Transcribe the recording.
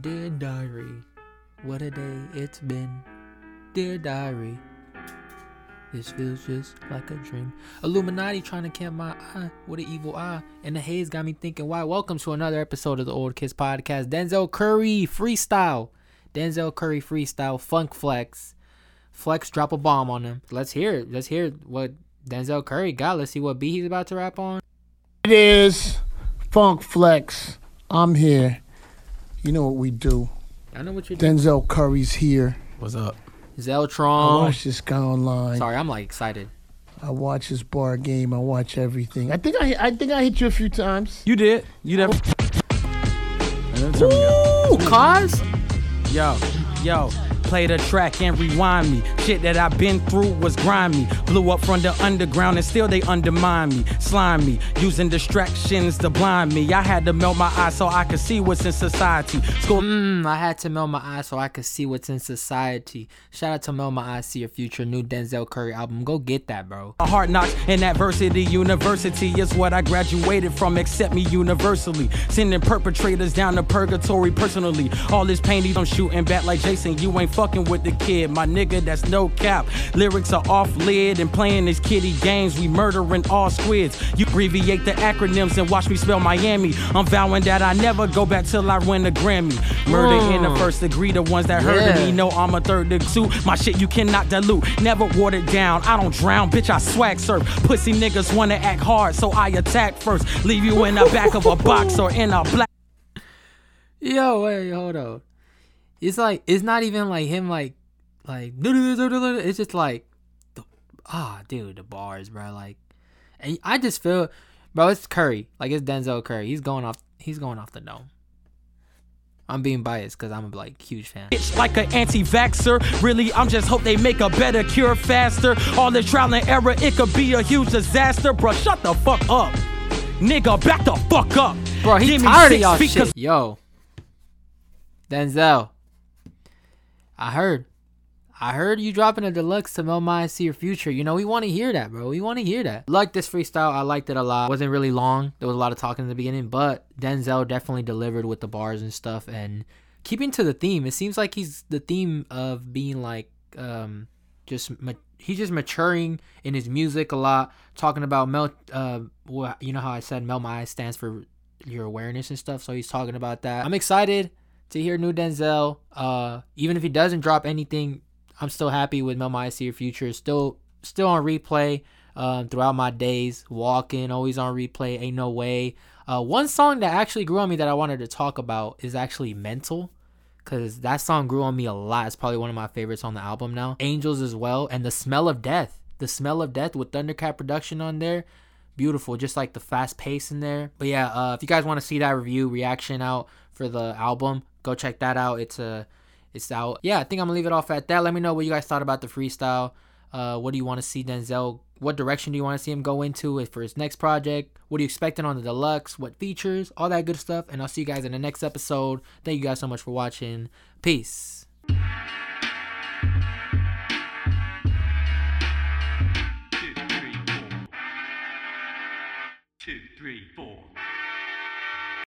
Dear diary, what a day it's been. Dear diary, this feels just like a dream. Illuminati trying to catch my eye with an evil eye. And the haze got me thinking, why? Welcome to another episode of the Old Kids Podcast. Denzel Curry freestyle. Denzel Curry freestyle. Funk Flex. Flex drop a bomb on him. Let's hear it. Let's hear what Denzel Curry got. Let's see what beat he's about to rap on. It is Funk Flex. I'm here. You know what we do. I know what you're doing. Denzel Curry's here. What's up? Zeltron. I Zeltron. watch this guy online. Sorry, I'm like excited. I watch his bar game. I watch everything. I think I I think I hit you a few times. You did. You never. Oh. Man, turn me up. Ooh, cause Yo, yo. Play the track and rewind me. Shit that I've been through was grimy. Blew up from the underground and still they undermine me. Slime me. Using distractions to blind me. I had to melt my eyes so I could see what's in society. School Mm, I had to melt my eyes so I could see what's in society. Shout out to Melt My Eyes, See Your Future, new Denzel Curry album. Go get that, bro. A Hard knocks and adversity. University is what I graduated from. Accept me universally. Sending perpetrators down to purgatory personally. All this pain, I'm shooting back like Jason. You ain't fucking with the kid, my nigga. That's no cap. Lyrics are off lid and playing these kiddie games. We murdering all squids. You abbreviate the acronyms and watch me spell Miami. I'm vowing that I never go back till I win a Grammy. Murder in the Mm. first degree. The ones that heard of Yeah. me know I'm a third degree. suit. My shit you cannot dilute. Never watered down. I don't drown. Bitch, I swag surf. Pussy niggas wanna act hard, so I attack first. Leave you in the back of a box or in a black. Yo, wait, hold on. It's like it's not even like him like like it's just like the- ah dude the bars bro like and I just feel bro it's Curry like it's Denzel Curry he's going off he's going off the dome. I'm being biased because I'm a like huge fan. It's like an anti-vaxxer. Really, I'm just hope they make a better cure faster. All this trial and error, it could be a huge disaster. Bro, shut the fuck up. Nigga, back the fuck up. Bro, he Give me tired of y'all shit. Yo, Denzel, I heard, I heard you dropping a deluxe to Melt My Eyes See Your Future. You know, we want to hear that, bro. We want to hear that. Like this freestyle, I liked it a lot. It wasn't really long. There was a lot of talking in the beginning, but Denzel definitely delivered with the bars and stuff and keeping to the theme. It seems like he's the theme of being like, um, just ma- he's just maturing in his music a lot. Talking about Mel, uh, wha- you know how I said Mel My stands for your awareness and stuff. So he's talking about that. I'm excited to hear new Denzel. Uh, even if he doesn't drop anything, I'm still happy with Mel Your Future. Still, still on replay. Um, throughout my days, walking, always on replay. Ain't no way. Uh, one song that actually grew on me that I wanted to talk about is actually Mental because that song grew on me a lot. It's probably one of my favorites on the album now. Angels as well, and the smell of death. The smell of death with Thundercat production on there, beautiful. Just like the fast pace in there. But yeah, uh, if you guys want to see that review reaction out for the album, go check that out. It's a it's out. Yeah, I think I'm gonna leave it off at that. Let me know what you guys thought about the freestyle. Uh, what do you want to see Denzel? What direction do you want to see him go into for his next project? What are you expecting on the deluxe? What features? All that good stuff. And I'll see you guys in the next episode. Thank you guys so much for watching. Peace. Two, three, four. Two, three, four.